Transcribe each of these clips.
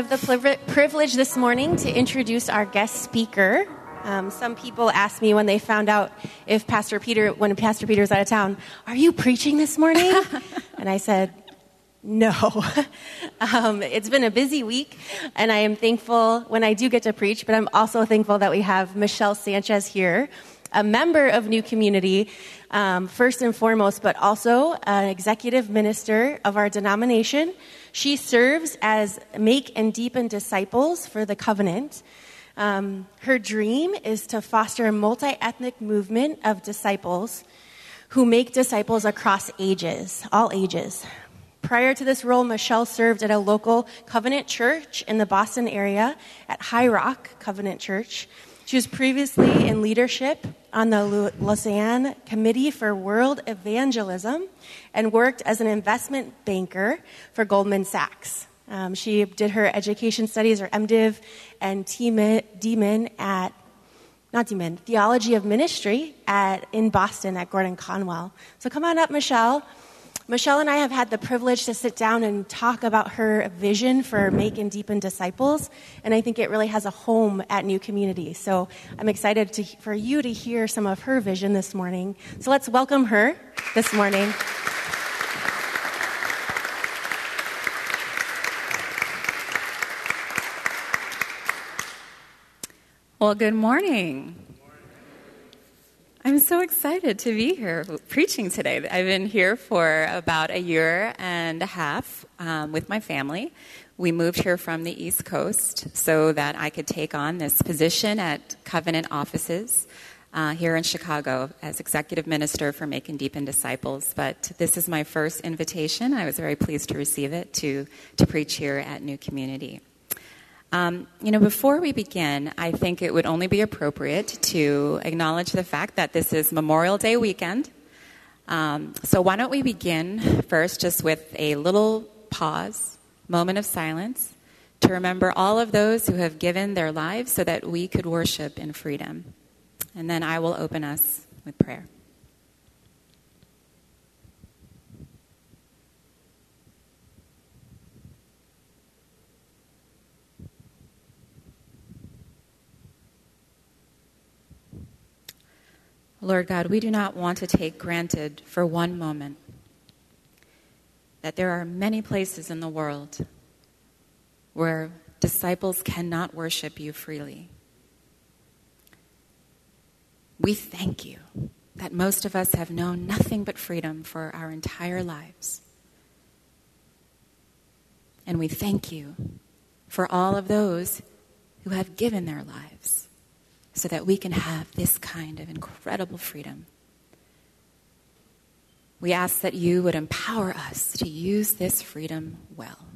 I have the privilege this morning to introduce our guest speaker. Um, some people asked me when they found out if Pastor Peter, when Pastor Peter was out of town, are you preaching this morning? and I said, no. um, it's been a busy week, and I am thankful when I do get to preach, but I'm also thankful that we have Michelle Sanchez here, a member of New Community, um, first and foremost, but also an executive minister of our denomination. She serves as Make and Deepen Disciples for the Covenant. Um, her dream is to foster a multi ethnic movement of disciples who make disciples across ages, all ages. Prior to this role, Michelle served at a local covenant church in the Boston area at High Rock Covenant Church. She was previously in leadership on the Lausanne Committee for World Evangelism and worked as an investment banker for Goldman Sachs. Um, she did her education studies, or MDiv, and DMin at not DMin, Theology of Ministry at in Boston at Gordon Conwell. So come on up, Michelle. Michelle and I have had the privilege to sit down and talk about her vision for Make and Deepen Disciples, and I think it really has a home at New Community. So I'm excited to, for you to hear some of her vision this morning. So let's welcome her this morning. Well, good morning. I'm so excited to be here preaching today. I've been here for about a year and a half um, with my family. We moved here from the East Coast so that I could take on this position at Covenant offices uh, here in Chicago as executive minister for Make and Deepen Disciples. But this is my first invitation. I was very pleased to receive it to, to preach here at New Community. Um, you know, before we begin, I think it would only be appropriate to acknowledge the fact that this is Memorial Day weekend. Um, so why don't we begin first just with a little pause, moment of silence, to remember all of those who have given their lives so that we could worship in freedom. And then I will open us with prayer. Lord God, we do not want to take granted for one moment that there are many places in the world where disciples cannot worship you freely. We thank you that most of us have known nothing but freedom for our entire lives. And we thank you for all of those who have given their lives so that we can have this kind of incredible freedom. We ask that you would empower us to use this freedom well.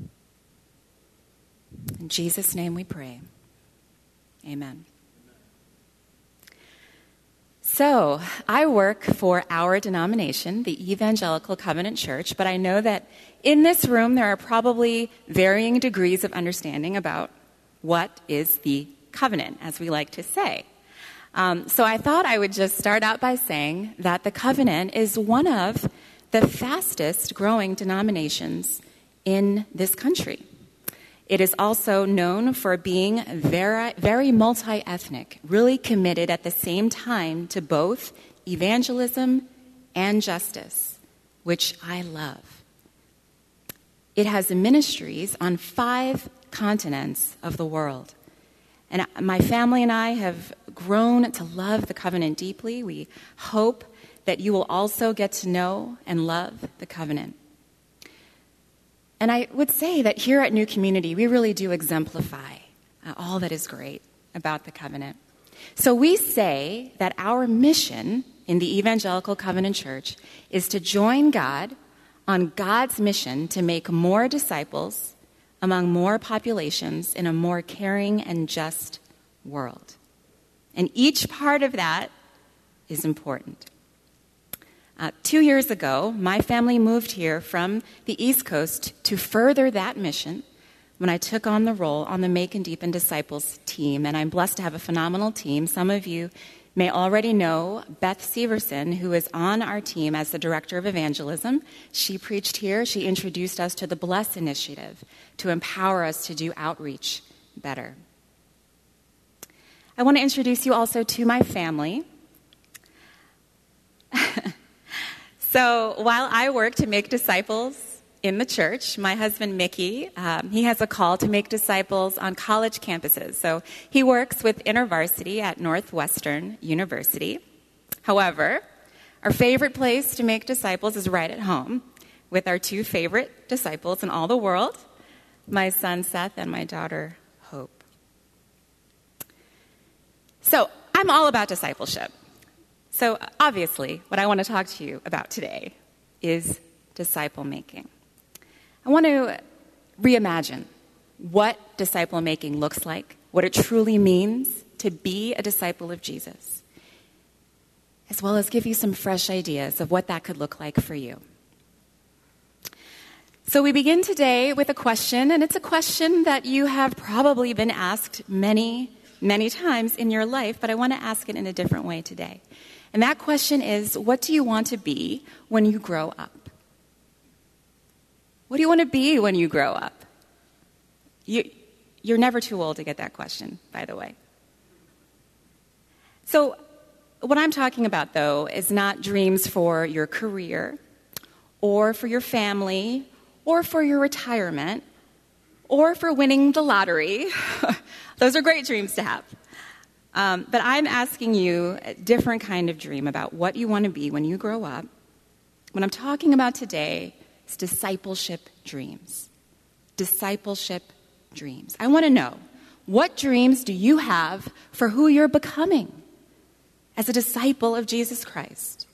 In Jesus' name we pray. Amen. So, I work for our denomination, the Evangelical Covenant Church, but I know that in this room there are probably varying degrees of understanding about what is the covenant, as we like to say. Um, so I thought I would just start out by saying that the covenant is one of the fastest growing denominations in this country. It is also known for being very, very multi ethnic, really committed at the same time to both evangelism and justice, which I love. It has ministries on five continents of the world. And my family and I have grown to love the covenant deeply. We hope that you will also get to know and love the covenant. And I would say that here at New Community, we really do exemplify uh, all that is great about the covenant. So we say that our mission in the Evangelical Covenant Church is to join God on God's mission to make more disciples among more populations in a more caring and just world. And each part of that is important. Uh, two years ago, my family moved here from the East Coast to further that mission when I took on the role on the Make and Deepen Disciples team. And I'm blessed to have a phenomenal team. Some of you may already know Beth Seversen, who is on our team as the Director of Evangelism. She preached here. She introduced us to the Bless Initiative to empower us to do outreach better. I want to introduce you also to my family. so while I work to make disciples in the church. My husband, Mickey, um, he has a call to make disciples on college campuses. So he works with InterVarsity at Northwestern University. However, our favorite place to make disciples is right at home with our two favorite disciples in all the world my son Seth and my daughter Hope. So I'm all about discipleship. So obviously, what I want to talk to you about today is disciple making. I want to reimagine what disciple making looks like, what it truly means to be a disciple of Jesus, as well as give you some fresh ideas of what that could look like for you. So, we begin today with a question, and it's a question that you have probably been asked many, many times in your life, but I want to ask it in a different way today. And that question is What do you want to be when you grow up? What do you want to be when you grow up? You, you're never too old to get that question, by the way. So, what I'm talking about, though, is not dreams for your career, or for your family, or for your retirement, or for winning the lottery. Those are great dreams to have. Um, but I'm asking you a different kind of dream about what you want to be when you grow up. What I'm talking about today it's discipleship dreams. Discipleship dreams. I want to know what dreams do you have for who you're becoming as a disciple of Jesus Christ?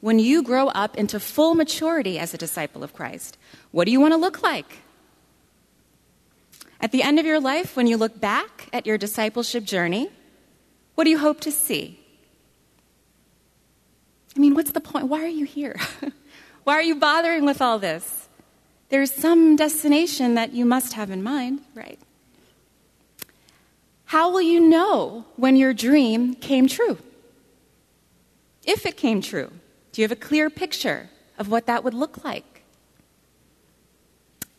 When you grow up into full maturity as a disciple of Christ, what do you want to look like? At the end of your life, when you look back at your discipleship journey, what do you hope to see? I mean, what's the point? Why are you here? Why are you bothering with all this? There's some destination that you must have in mind, right? How will you know when your dream came true? If it came true, do you have a clear picture of what that would look like?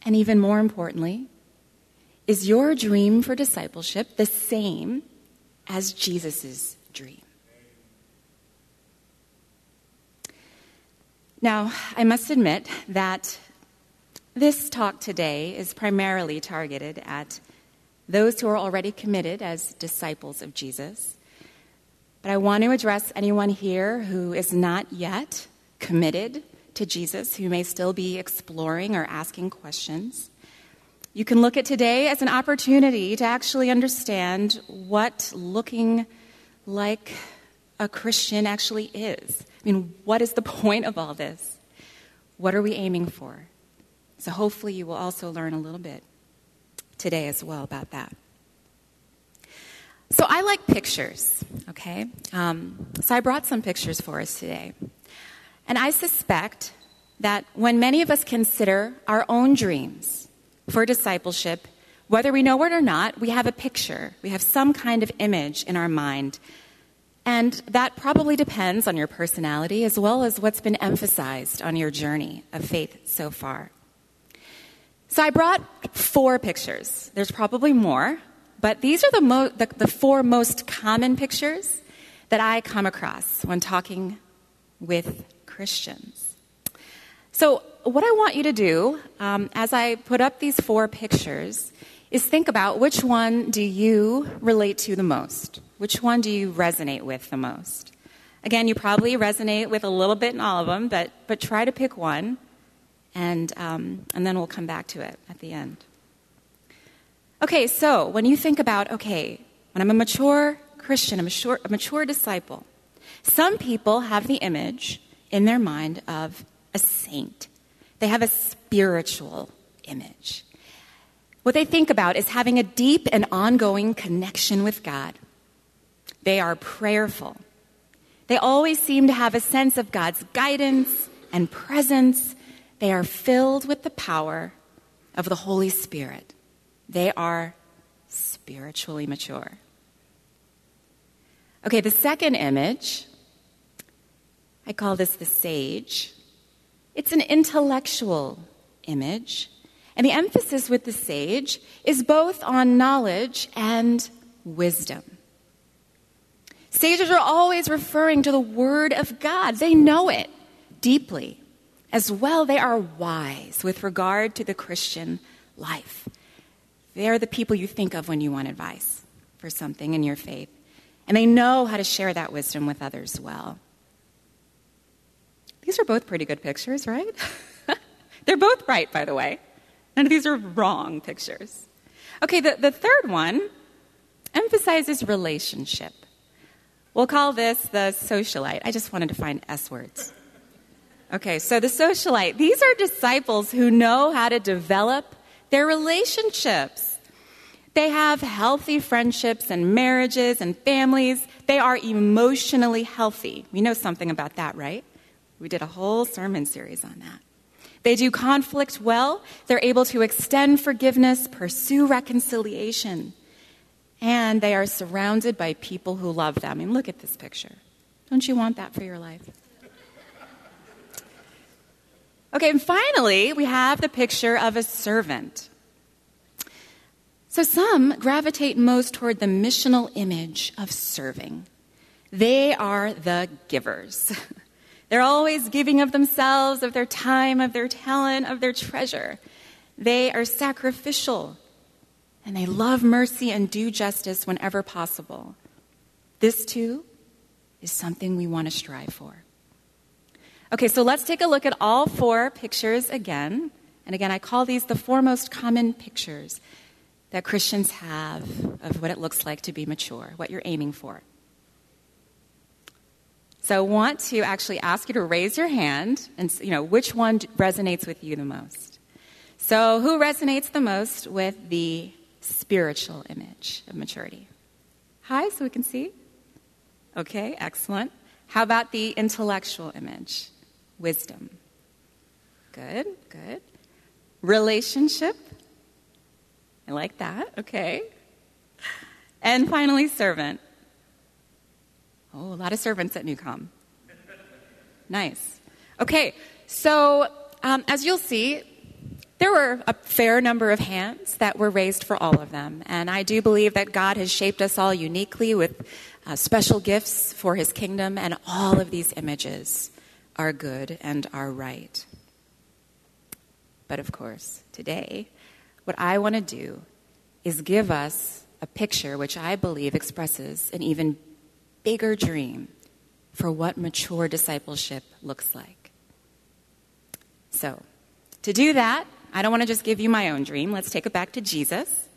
And even more importantly, is your dream for discipleship the same as Jesus' dream? Now, I must admit that this talk today is primarily targeted at those who are already committed as disciples of Jesus. But I want to address anyone here who is not yet committed to Jesus, who may still be exploring or asking questions. You can look at today as an opportunity to actually understand what looking like a Christian actually is. I mean, what is the point of all this? What are we aiming for? So, hopefully, you will also learn a little bit today as well about that. So, I like pictures, okay? Um, so, I brought some pictures for us today. And I suspect that when many of us consider our own dreams for discipleship, whether we know it or not, we have a picture, we have some kind of image in our mind and that probably depends on your personality as well as what's been emphasized on your journey of faith so far. So I brought four pictures. There's probably more, but these are the, mo- the, the four most common pictures that I come across when talking with Christians. So, what I want you to do um, as I put up these four pictures is think about which one do you relate to the most? Which one do you resonate with the most? Again, you probably resonate with a little bit in all of them, but, but try to pick one, and, um, and then we'll come back to it at the end. Okay, so when you think about, okay, when I'm a mature Christian, a mature, a mature disciple, some people have the image in their mind of a saint. They have a spiritual image. What they think about is having a deep and ongoing connection with God. They are prayerful. They always seem to have a sense of God's guidance and presence. They are filled with the power of the Holy Spirit. They are spiritually mature. Okay, the second image, I call this the sage. It's an intellectual image. And the emphasis with the sage is both on knowledge and wisdom. Sages are always referring to the Word of God, they know it deeply. As well, they are wise with regard to the Christian life. They are the people you think of when you want advice for something in your faith. And they know how to share that wisdom with others well. These are both pretty good pictures, right? They're both right, by the way. None of these are wrong pictures. Okay, the, the third one emphasizes relationship. We'll call this the socialite. I just wanted to find S words. Okay, so the socialite, these are disciples who know how to develop their relationships. They have healthy friendships and marriages and families. They are emotionally healthy. We know something about that, right? We did a whole sermon series on that. They do conflict well. They're able to extend forgiveness, pursue reconciliation, and they are surrounded by people who love them. I mean, look at this picture. Don't you want that for your life? Okay, and finally, we have the picture of a servant. So some gravitate most toward the missional image of serving. They are the givers. They're always giving of themselves, of their time, of their talent, of their treasure. They are sacrificial, and they love mercy and do justice whenever possible. This, too, is something we want to strive for. Okay, so let's take a look at all four pictures again. And again, I call these the four most common pictures that Christians have of what it looks like to be mature, what you're aiming for. So I want to actually ask you to raise your hand and, you know, which one resonates with you the most. So who resonates the most with the spiritual image of maturity? Hi, so we can see. Okay, excellent. How about the intellectual image? wisdom. Good, good. Relationship. I like that. Okay. And finally, servant. Oh, a lot of servants at Newcom. Nice. Okay, so um, as you'll see, there were a fair number of hands that were raised for all of them. And I do believe that God has shaped us all uniquely with uh, special gifts for his kingdom, and all of these images are good and are right. But of course, today, what I want to do is give us a picture which I believe expresses an even bigger dream for what mature discipleship looks like. So, to do that, I don't want to just give you my own dream. Let's take it back to Jesus,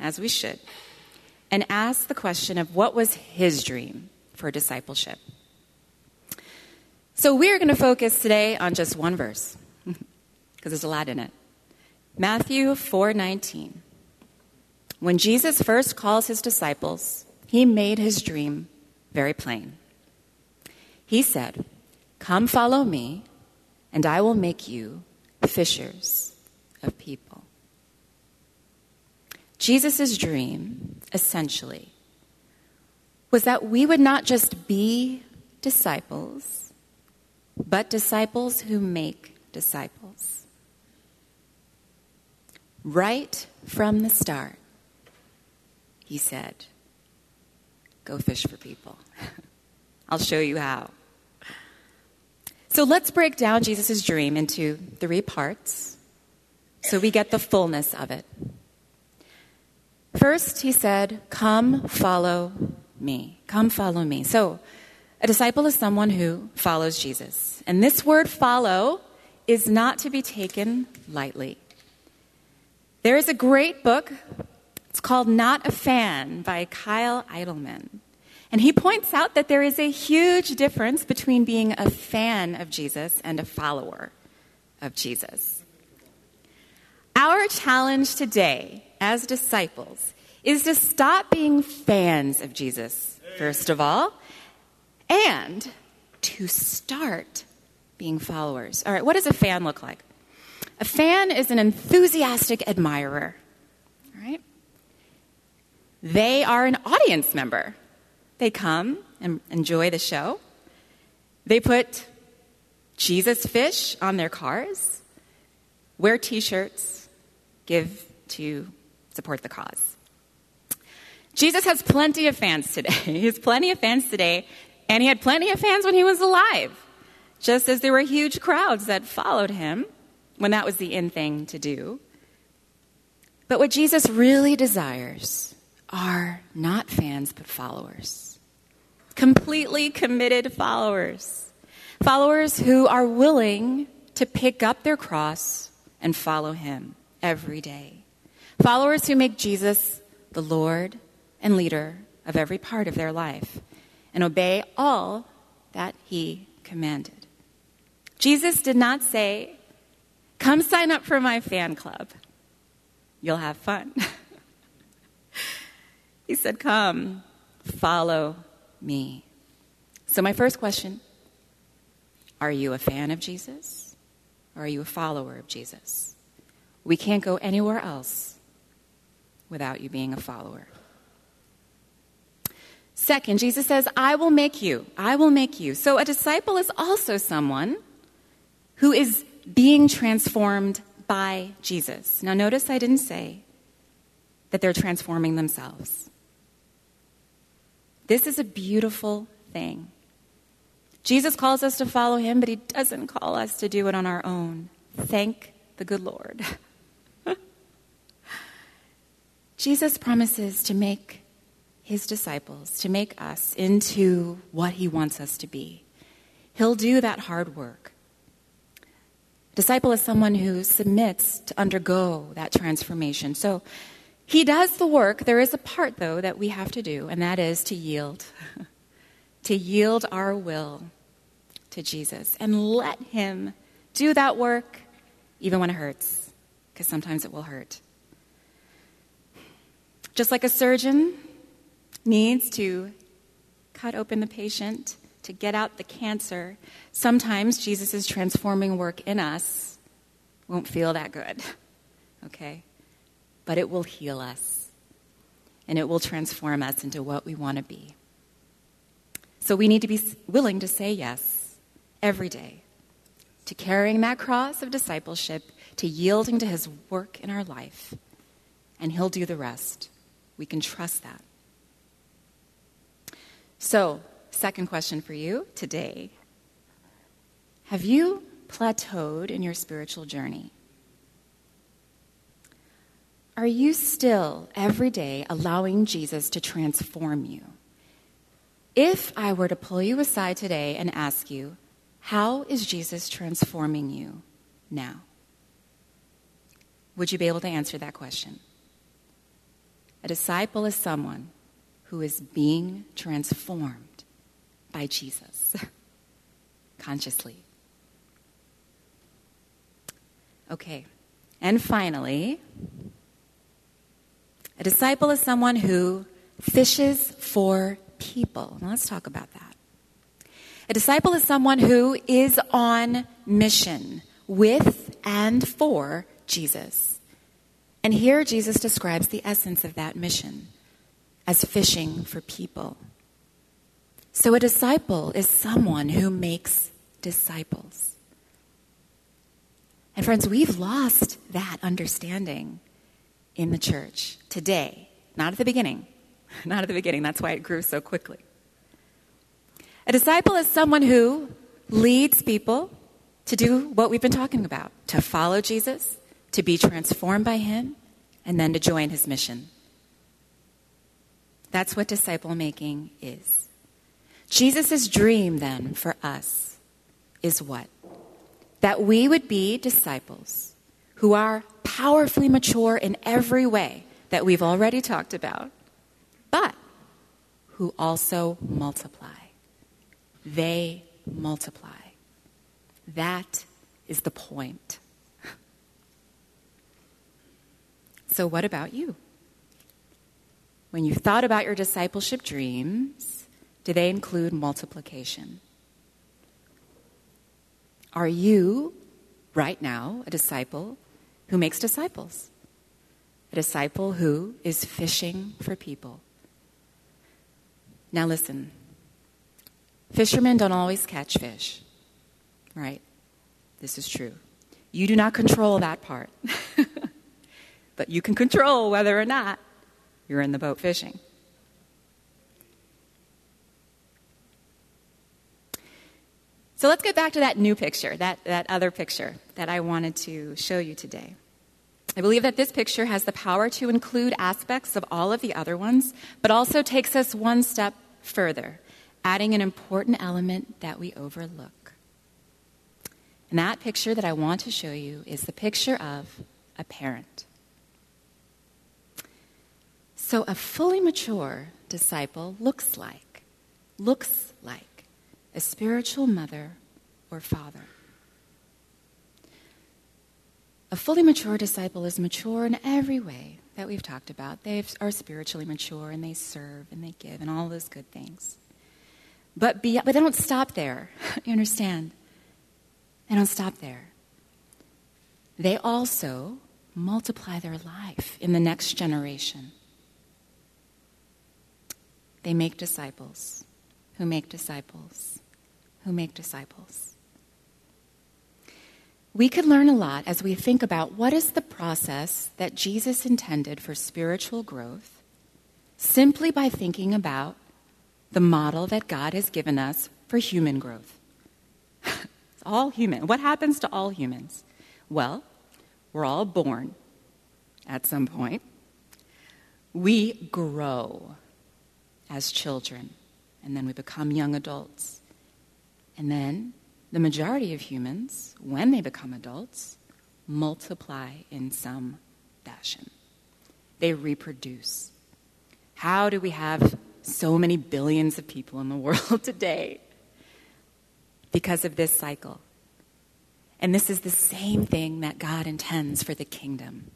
as we should, and ask the question of what was his dream for discipleship. So we're going to focus today on just one verse because there's a lot in it. Matthew 4:19. When Jesus first calls his disciples, he made his dream very plain. He said, "Come follow me, and I will make you fishers of people." Jesus' dream, essentially, was that we would not just be disciples, but disciples who make disciples. Right from the start, he said, Go fish for people. I'll show you how. So let's break down Jesus' dream into three parts so we get the fullness of it. First, he said, Come follow me. Come follow me. So a disciple is someone who follows Jesus. And this word follow is not to be taken lightly. There is a great book. It's called Not a Fan by Kyle Idleman. And he points out that there is a huge difference between being a fan of Jesus and a follower of Jesus. Our challenge today as disciples is to stop being fans of Jesus, first of all, and to start being followers. All right, what does a fan look like? A fan is an enthusiastic admirer, right? They are an audience member. They come and enjoy the show. They put Jesus fish on their cars, wear t shirts, give to support the cause. Jesus has plenty of fans today. he has plenty of fans today, and he had plenty of fans when he was alive, just as there were huge crowds that followed him when that was the in thing to do. But what Jesus really desires are not fans, but followers. Completely committed followers. Followers who are willing to pick up their cross and follow him every day. Followers who make Jesus the Lord and leader of every part of their life and obey all that he commanded. Jesus did not say, Come sign up for my fan club. You'll have fun. he said, Come, follow me. So, my first question are you a fan of Jesus or are you a follower of Jesus? We can't go anywhere else without you being a follower. Second, Jesus says, I will make you. I will make you. So a disciple is also someone who is being transformed by Jesus. Now, notice I didn't say that they're transforming themselves. This is a beautiful thing. Jesus calls us to follow him, but he doesn't call us to do it on our own. Thank the good Lord. Jesus promises to make his disciples, to make us into what he wants us to be. He'll do that hard work. Disciple is someone who submits to undergo that transformation. So he does the work. There is a part, though, that we have to do, and that is to yield. to yield our will to Jesus and let him do that work, even when it hurts, because sometimes it will hurt. Just like a surgeon needs to cut open the patient to get out the cancer, sometimes Jesus' transforming work in us won't feel that good, okay? But it will heal us and it will transform us into what we want to be. So we need to be willing to say yes every day to carrying that cross of discipleship, to yielding to his work in our life, and he'll do the rest. We can trust that. So, second question for you today Have you plateaued in your spiritual journey? Are you still every day allowing Jesus to transform you? If I were to pull you aside today and ask you, How is Jesus transforming you now? Would you be able to answer that question? A disciple is someone who is being transformed by Jesus consciously. Okay, and finally, a disciple is someone who fishes for people. Now let's talk about that. A disciple is someone who is on mission with and for Jesus. And here Jesus describes the essence of that mission as fishing for people. So a disciple is someone who makes disciples. And friends, we've lost that understanding in the church today, not at the beginning. Not at the beginning. That's why it grew so quickly. A disciple is someone who leads people to do what we've been talking about to follow Jesus, to be transformed by him, and then to join his mission. That's what disciple making is. Jesus' dream, then, for us is what? That we would be disciples who are powerfully mature in every way that we've already talked about, but who also multiply. They multiply. That is the point. So, what about you? When you've thought about your discipleship dreams, do they include multiplication? Are you, right now, a disciple who makes disciples? A disciple who is fishing for people? Now, listen fishermen don't always catch fish, right? This is true. You do not control that part, but you can control whether or not you're in the boat fishing. So let's get back to that new picture, that, that other picture that I wanted to show you today. I believe that this picture has the power to include aspects of all of the other ones, but also takes us one step further, adding an important element that we overlook. And that picture that I want to show you is the picture of a parent. So, a fully mature disciple looks like, looks like a spiritual mother or father. A fully mature disciple is mature in every way that we've talked about. They are spiritually mature and they serve and they give and all those good things. But, but they don't stop there. you understand? They don't stop there. They also multiply their life in the next generation. They make disciples who make disciples who make disciples. We could learn a lot as we think about what is the process that Jesus intended for spiritual growth simply by thinking about the model that God has given us for human growth. it's all human. What happens to all humans? Well, we're all born at some point. We grow as children, and then we become young adults. And then the majority of humans, when they become adults, multiply in some fashion. They reproduce. How do we have so many billions of people in the world today? Because of this cycle. And this is the same thing that God intends for the kingdom.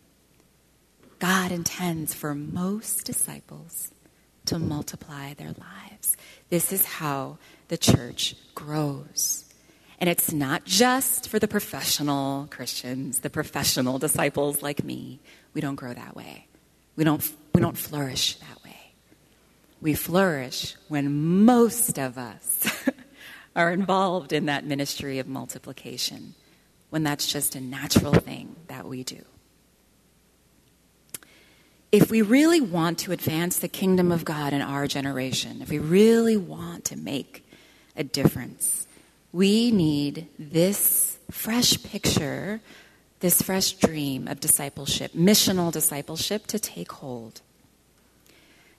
God intends for most disciples to multiply their lives. This is how the church grows. And it's not just for the professional Christians, the professional disciples like me. We don't grow that way. We don't, we don't flourish that way. We flourish when most of us are involved in that ministry of multiplication, when that's just a natural thing that we do. If we really want to advance the kingdom of God in our generation, if we really want to make a difference, we need this fresh picture, this fresh dream of discipleship, missional discipleship, to take hold.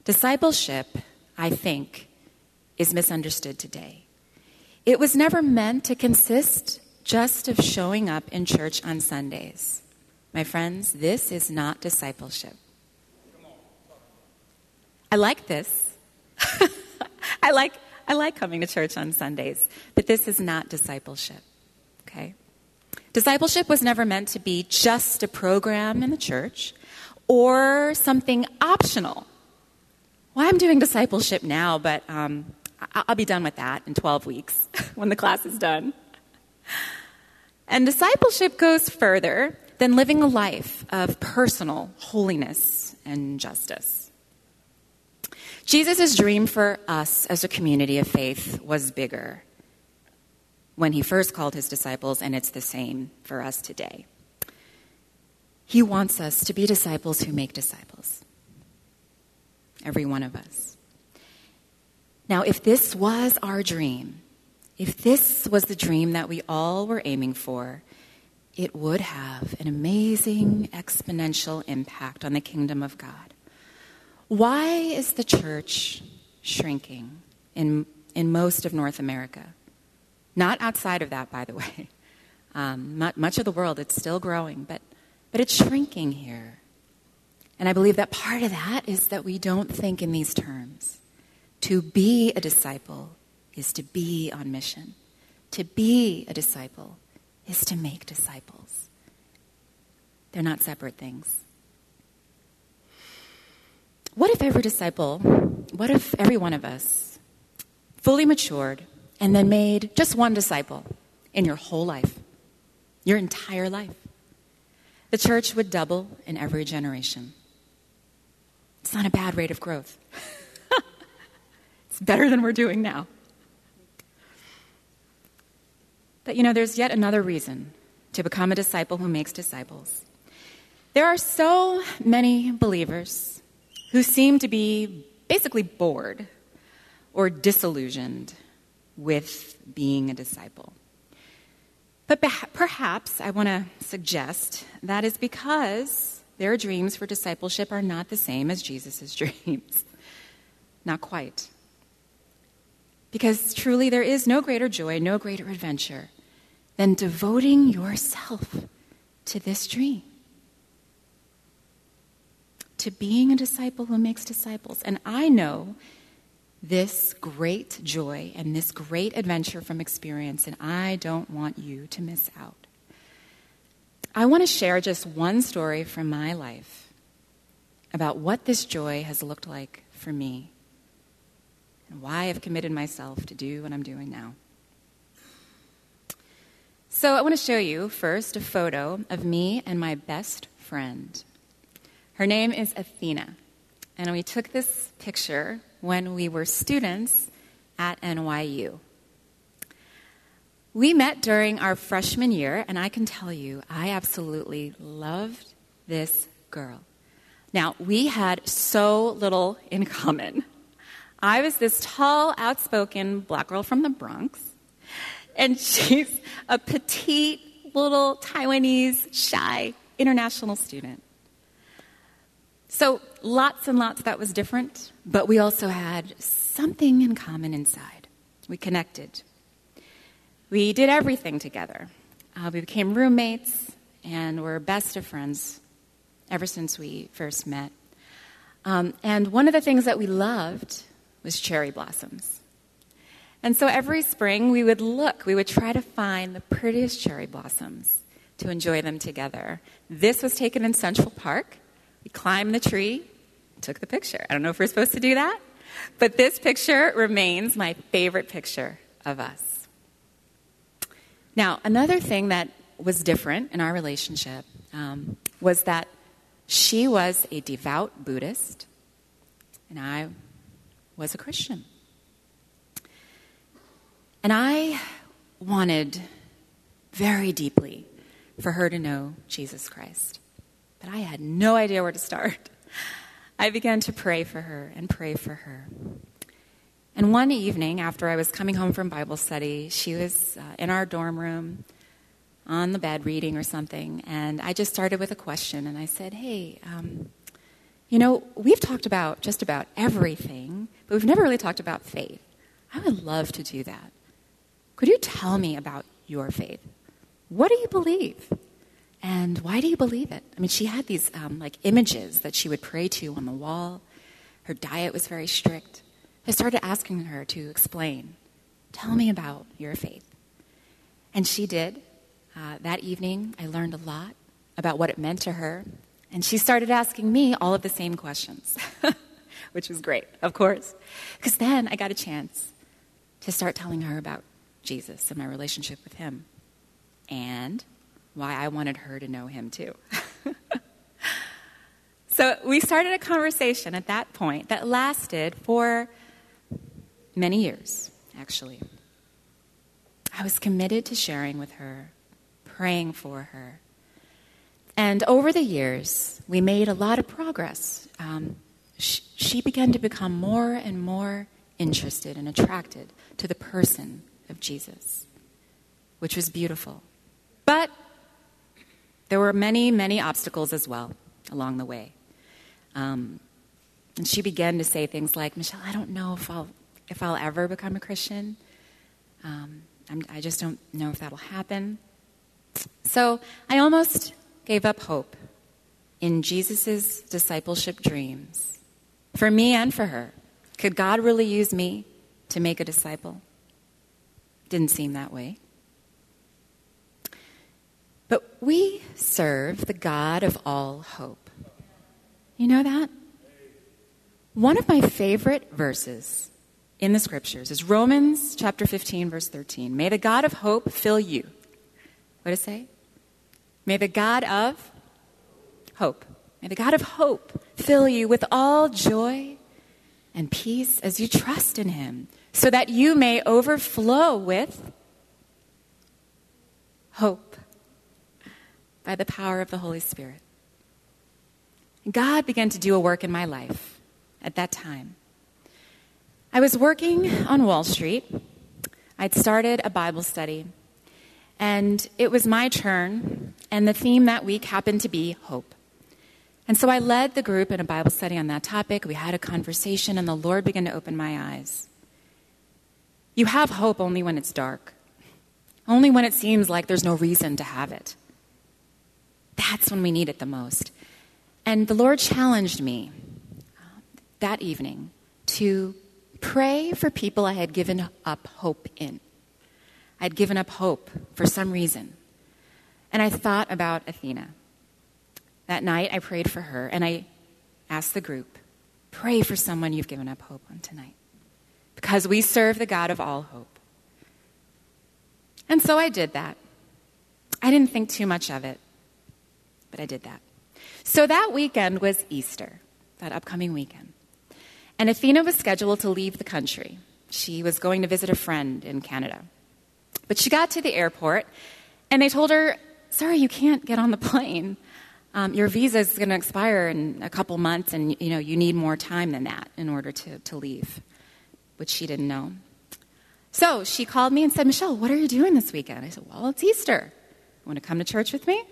Discipleship, I think, is misunderstood today. It was never meant to consist just of showing up in church on Sundays. My friends, this is not discipleship. I like this. I like I like coming to church on Sundays, but this is not discipleship, okay? Discipleship was never meant to be just a program in the church or something optional. Well, I'm doing discipleship now, but um, I'll be done with that in 12 weeks when the class is done. And discipleship goes further than living a life of personal holiness and justice. Jesus' dream for us as a community of faith was bigger when he first called his disciples, and it's the same for us today. He wants us to be disciples who make disciples. Every one of us. Now, if this was our dream, if this was the dream that we all were aiming for, it would have an amazing exponential impact on the kingdom of God. Why is the church shrinking in, in most of North America? Not outside of that, by the way. Um, much of the world, it's still growing, but, but it's shrinking here. And I believe that part of that is that we don't think in these terms. To be a disciple is to be on mission. To be a disciple is to make disciples. They're not separate things. What if every disciple, what if every one of us fully matured and then made just one disciple in your whole life, your entire life? The church would double in every generation. It's not a bad rate of growth. it's better than we're doing now. But you know, there's yet another reason to become a disciple who makes disciples. There are so many believers who seem to be basically bored or disillusioned with being a disciple. But perhaps I want to suggest that is because their dreams for discipleship are not the same as Jesus' dreams. Not quite. Because truly, there is no greater joy, no greater adventure than devoting yourself to this dream. To being a disciple who makes disciples. And I know this great joy and this great adventure from experience, and I don't want you to miss out. I want to share just one story from my life about what this joy has looked like for me and why I've committed myself to do what I'm doing now. So, I want to show you first a photo of me and my best friend. Her name is Athena, and we took this picture when we were students at NYU. We met during our freshman year, and I can tell you, I absolutely loved this girl. Now, we had so little in common. I was this tall, outspoken black girl from the Bronx, and she's a petite, little Taiwanese, shy international student. So, lots and lots that was different, but we also had something in common inside. We connected. We did everything together. Uh, we became roommates and were best of friends ever since we first met. Um, and one of the things that we loved was cherry blossoms. And so every spring we would look, we would try to find the prettiest cherry blossoms to enjoy them together. This was taken in Central Park. We climbed the tree, took the picture. I don't know if we're supposed to do that, but this picture remains my favorite picture of us. Now, another thing that was different in our relationship um, was that she was a devout Buddhist, and I was a Christian. And I wanted very deeply for her to know Jesus Christ, I had no idea where to start. I began to pray for her and pray for her. And one evening, after I was coming home from Bible study, she was uh, in our dorm room on the bed reading or something, and I just started with a question, and I said, Hey, um, you know, we've talked about just about everything, but we've never really talked about faith. I would love to do that. Could you tell me about your faith? What do you believe? And why do you believe it? I mean, she had these um, like images that she would pray to on the wall. Her diet was very strict. I started asking her to explain. Tell me about your faith. And she did. Uh, that evening, I learned a lot about what it meant to her. And she started asking me all of the same questions, which was great, of course. Because then I got a chance to start telling her about Jesus and my relationship with him. And why I wanted her to know him too. so we started a conversation at that point that lasted for many years, actually. I was committed to sharing with her, praying for her. And over the years, we made a lot of progress. Um, she, began to become more and more interested and attracted to the person of Jesus, which was beautiful. But there were many, many obstacles as well along the way. Um, and she began to say things like, Michelle, I don't know if I'll, if I'll ever become a Christian. Um, i just don't know if that'll happen. So I almost gave up hope in Jesus' discipleship dreams for me and for her. Could God really use me to make a disciple? Didn't seem that way. But we serve the God of all hope. You know that? One of my favorite verses in the scriptures is Romans chapter 15, verse 13. May the God of hope fill you. What does it say? May the God of hope, may the God of hope fill you with all joy and peace as you trust in him, so that you may overflow with hope by the power of the Holy Spirit. God began to do a work in my life at that time. I was working on Wall Street. I'd started a Bible study, and it was my turn, and the theme that week happened to be hope. And so I led the group in a Bible study on that topic. We had a conversation, and the Lord began to open my eyes. You have hope only when it's dark, only when it seems like there's no reason to have it. That's when we need it the most. And the Lord challenged me uh, that evening to pray for people I had given up hope in. I had given up hope for some reason. And I thought about Athena. That night, I prayed for her and I asked the group, pray for someone you've given up hope on tonight. Because we serve the God of all hope. And so I did that. I didn't think too much of it, but I did that. So that weekend was Easter, that upcoming weekend. And Athena was scheduled to leave the country. She was going to visit a friend in Canada. But she got to the airport, and they told her, Sorry, you can't get on the plane. Um, your visa is going to expire in a couple months, and you know you need more time than that in order to, to leave, which she didn't know. So she called me and said, Michelle, what are you doing this weekend? I said, Well, it's Easter. Want to come to church with me?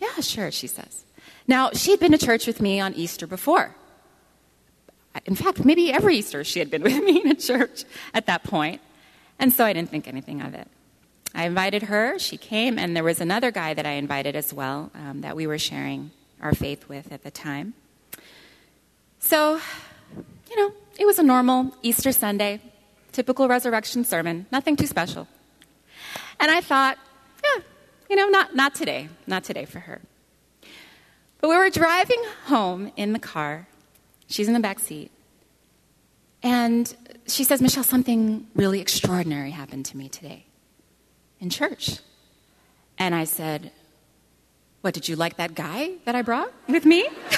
Yeah, sure, she says. Now, she'd been to church with me on Easter before. In fact, maybe every Easter she had been with me in a church at that point. And so I didn't think anything of it. I invited her, she came, and there was another guy that I invited as well um, that we were sharing our faith with at the time. So, you know, it was a normal Easter Sunday, typical resurrection sermon, nothing too special. And I thought, you know, not, not today, not today for her. But we were driving home in the car. She's in the back seat. And she says, Michelle, something really extraordinary happened to me today in church. And I said, What, did you like that guy that I brought with me?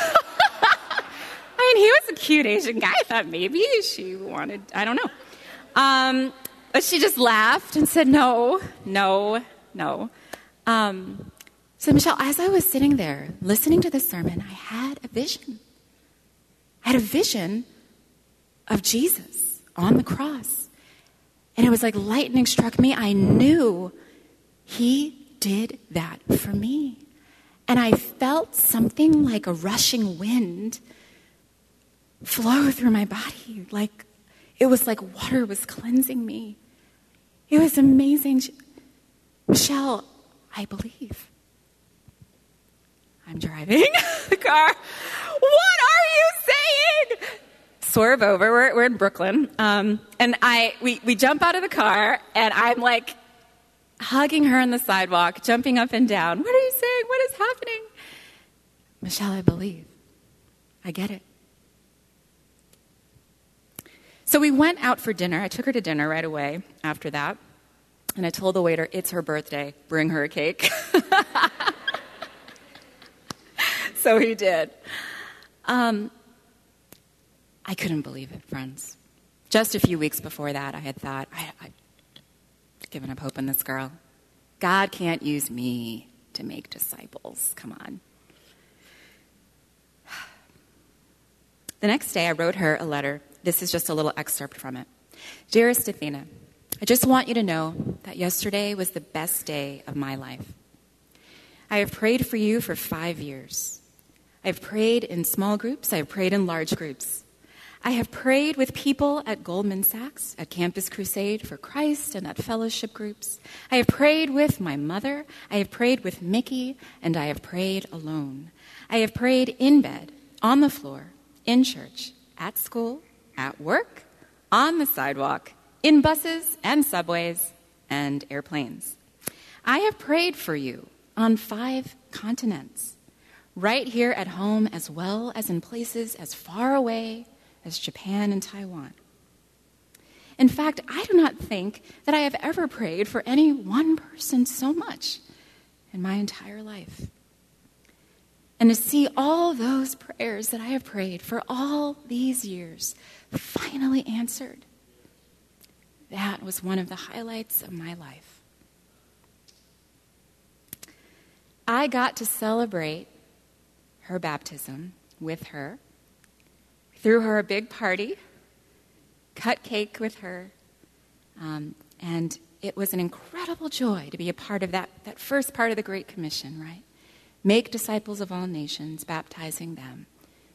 I mean, he was a cute Asian guy. I thought maybe she wanted, I don't know. Um, but she just laughed and said, No, no, no. Um, so, Michelle, as I was sitting there listening to the sermon, I had a vision. I had a vision of Jesus on the cross. And it was like lightning struck me. I knew he did that for me. And I felt something like a rushing wind flow through my body. Like it was like water was cleansing me. It was amazing. Michelle, I believe. I'm driving the car. What are you saying? Swerve over. We're, we're in Brooklyn. Um, and I, we, we jump out of the car, and I'm like hugging her on the sidewalk, jumping up and down. What are you saying? What is happening? Michelle, I believe. I get it. So we went out for dinner. I took her to dinner right away after that. And I told the waiter, it's her birthday. Bring her a cake. so he did. Um, I couldn't believe it, friends. Just a few weeks before that, I had thought, I, I'd given up hope in this girl. God can't use me to make disciples. Come on. The next day, I wrote her a letter. This is just a little excerpt from it. Dearest Athena, I just want you to know that yesterday was the best day of my life. I have prayed for you for five years. I've prayed in small groups, I've prayed in large groups. I have prayed with people at Goldman Sachs, at Campus Crusade for Christ, and at fellowship groups. I have prayed with my mother. I have prayed with Mickey, and I have prayed alone. I have prayed in bed, on the floor, in church, at school, at work, on the sidewalk, in buses and subways and airplanes. I have prayed for you on five continents right here at home as well as in places as far away as Japan and Taiwan. In fact, I do not think that I have ever prayed for any one person so much in my entire life. and to see all those prayers that I have prayed for all these years finally answered. That was one of the highlights of my life. I got to celebrate her baptism with her, threw her a big party, cut cake with her, um, and it was an incredible joy to be a part of that, that first part of the Great Commission, right? Make disciples of all nations, baptizing them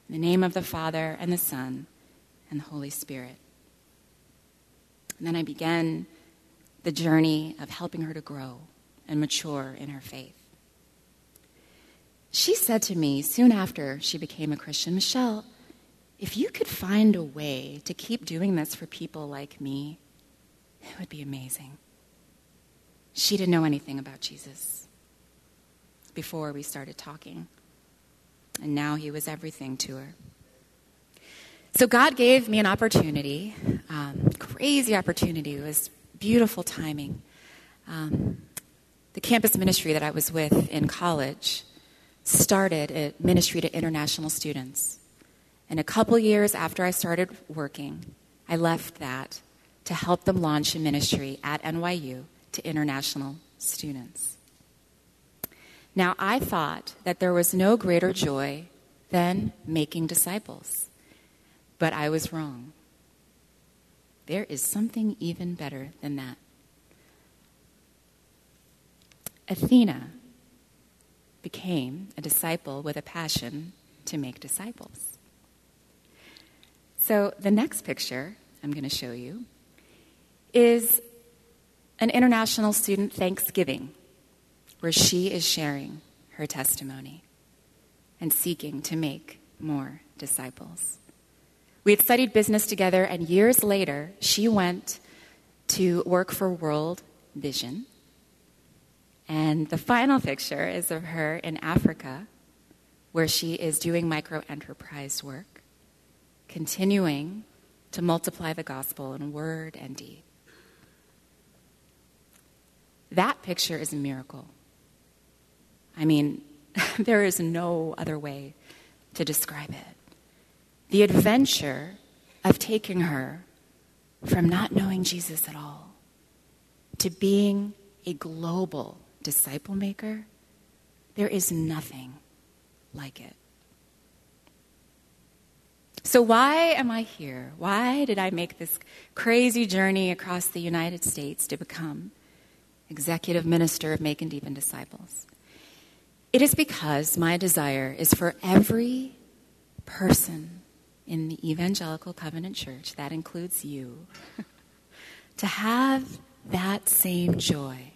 in the name of the Father and the Son and the Holy Spirit. And then I began the journey of helping her to grow and mature in her faith. She said to me soon after she became a Christian, Michelle, if you could find a way to keep doing this for people like me, it would be amazing. She didn't know anything about Jesus before we started talking, and now he was everything to her. So God gave me an opportunity, um, crazy opportunity. It was beautiful timing. Um, the campus ministry that I was with in college started a ministry to international students. And a couple years after I started working, I left that to help them launch a ministry at NYU to international students. Now, I thought that there was no greater joy than making disciples, but I was wrong. There is something even better than that. Athena became a disciple with a passion to make disciples. So, the next picture I'm going to show you is an international student Thanksgiving, where she is sharing her testimony and seeking to make more disciples. We had studied business together, and years later, she went to work for World Vision. And the final picture is of her in Africa, where she is doing micro enterprise work, continuing to multiply the gospel in word and deed. That picture is a miracle. I mean, there is no other way to describe it. The adventure of taking her from not knowing Jesus at all to being a global disciple maker, there is nothing like it. So, why am I here? Why did I make this crazy journey across the United States to become executive minister of Make and Deepen Disciples. It is because my desire is for every person in the Evangelical Covenant Church, that includes you, to have that same joy,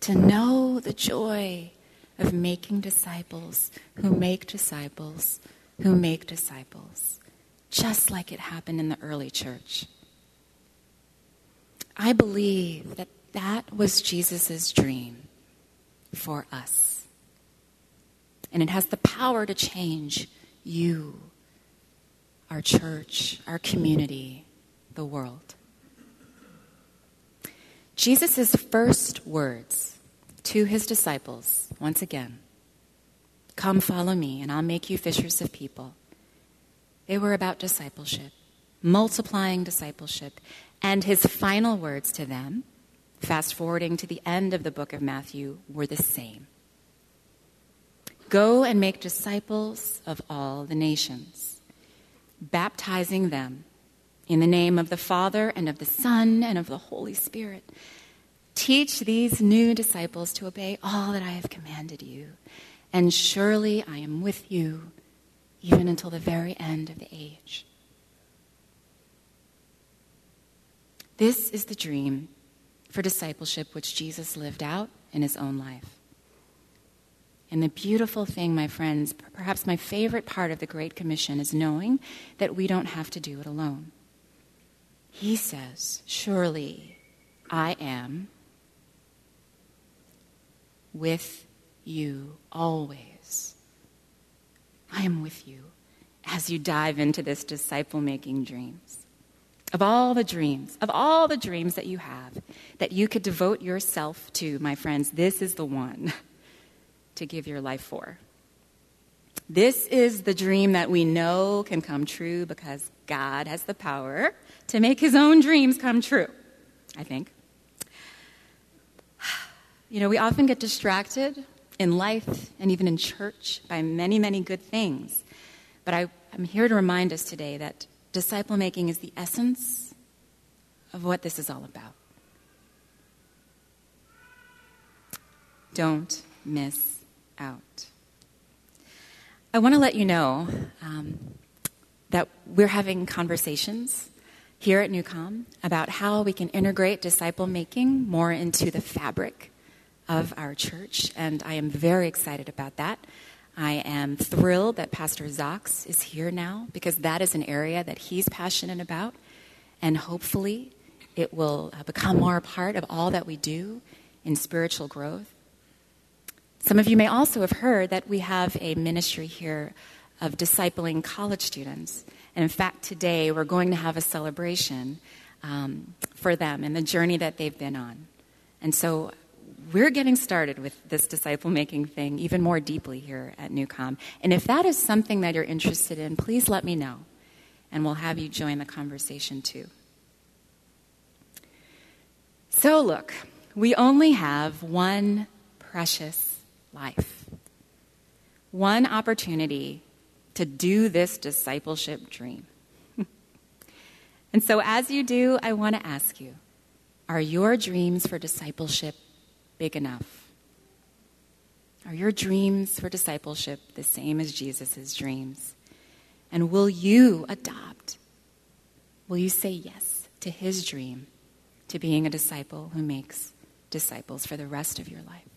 to know the joy of making disciples who make disciples who make disciples, just like it happened in the early church. I believe that that was Jesus' dream for us. And it has the power to change you, our church, our community, the world. Jesus' first words to his disciples, once again, Come follow me, and I'll make you fishers of people. They were about discipleship, multiplying discipleship. And his final words to them fast forwarding to the end of the book of Matthew, were the same Go and make disciples of all the nations, baptizing them in the name of the Father and of the Son and of the Holy Spirit. Teach these new disciples to obey all that I have commanded you, and surely I am with you even until the very end of the age. This is the dream for discipleship which Jesus lived out in his own life. And the beautiful thing, my friends, perhaps my favorite part of the Great Commission is knowing that we don't have to do it alone. He says, Surely I am with you always. I am with you as you dive into this disciple making dreams. Of all the dreams, of all the dreams that you have, that you could devote yourself to, my friends, this is the one to give your life for. This is the dream that we know can come true because God has the power to make his own dreams come true, I think. You know, we often get distracted in life and even in church by many, many good things. But I, am here to remind us today that disciple making is the essence of what this is all about. Don't miss out. I want to let you know um, that we're having conversations here at Newcom about how we can integrate disciple making more into the fabric of our church, and I am very excited about that. I am thrilled that Pastor Zox is here now because that is an area that he's passionate about, and hopefully it will uh, become more a part of all that we do in spiritual growth. Some of you may also have heard that we have a ministry here of discipling college students. And in fact, today we're going to have a celebration um, for them and the journey that they've been on. And so we're getting started with this disciple making thing even more deeply here at Newcom. And if that is something that you're interested in, please let me know, and we'll have you join the conversation too. So, look, we only have one precious life. One opportunity to do this discipleship dream. and so, as you do, I want to ask you are your dreams for discipleship big enough? Are your dreams for discipleship the same as Jesus' dreams? And will you adopt? Will you say yes to his dream to being a disciple who makes disciples for the rest of your life?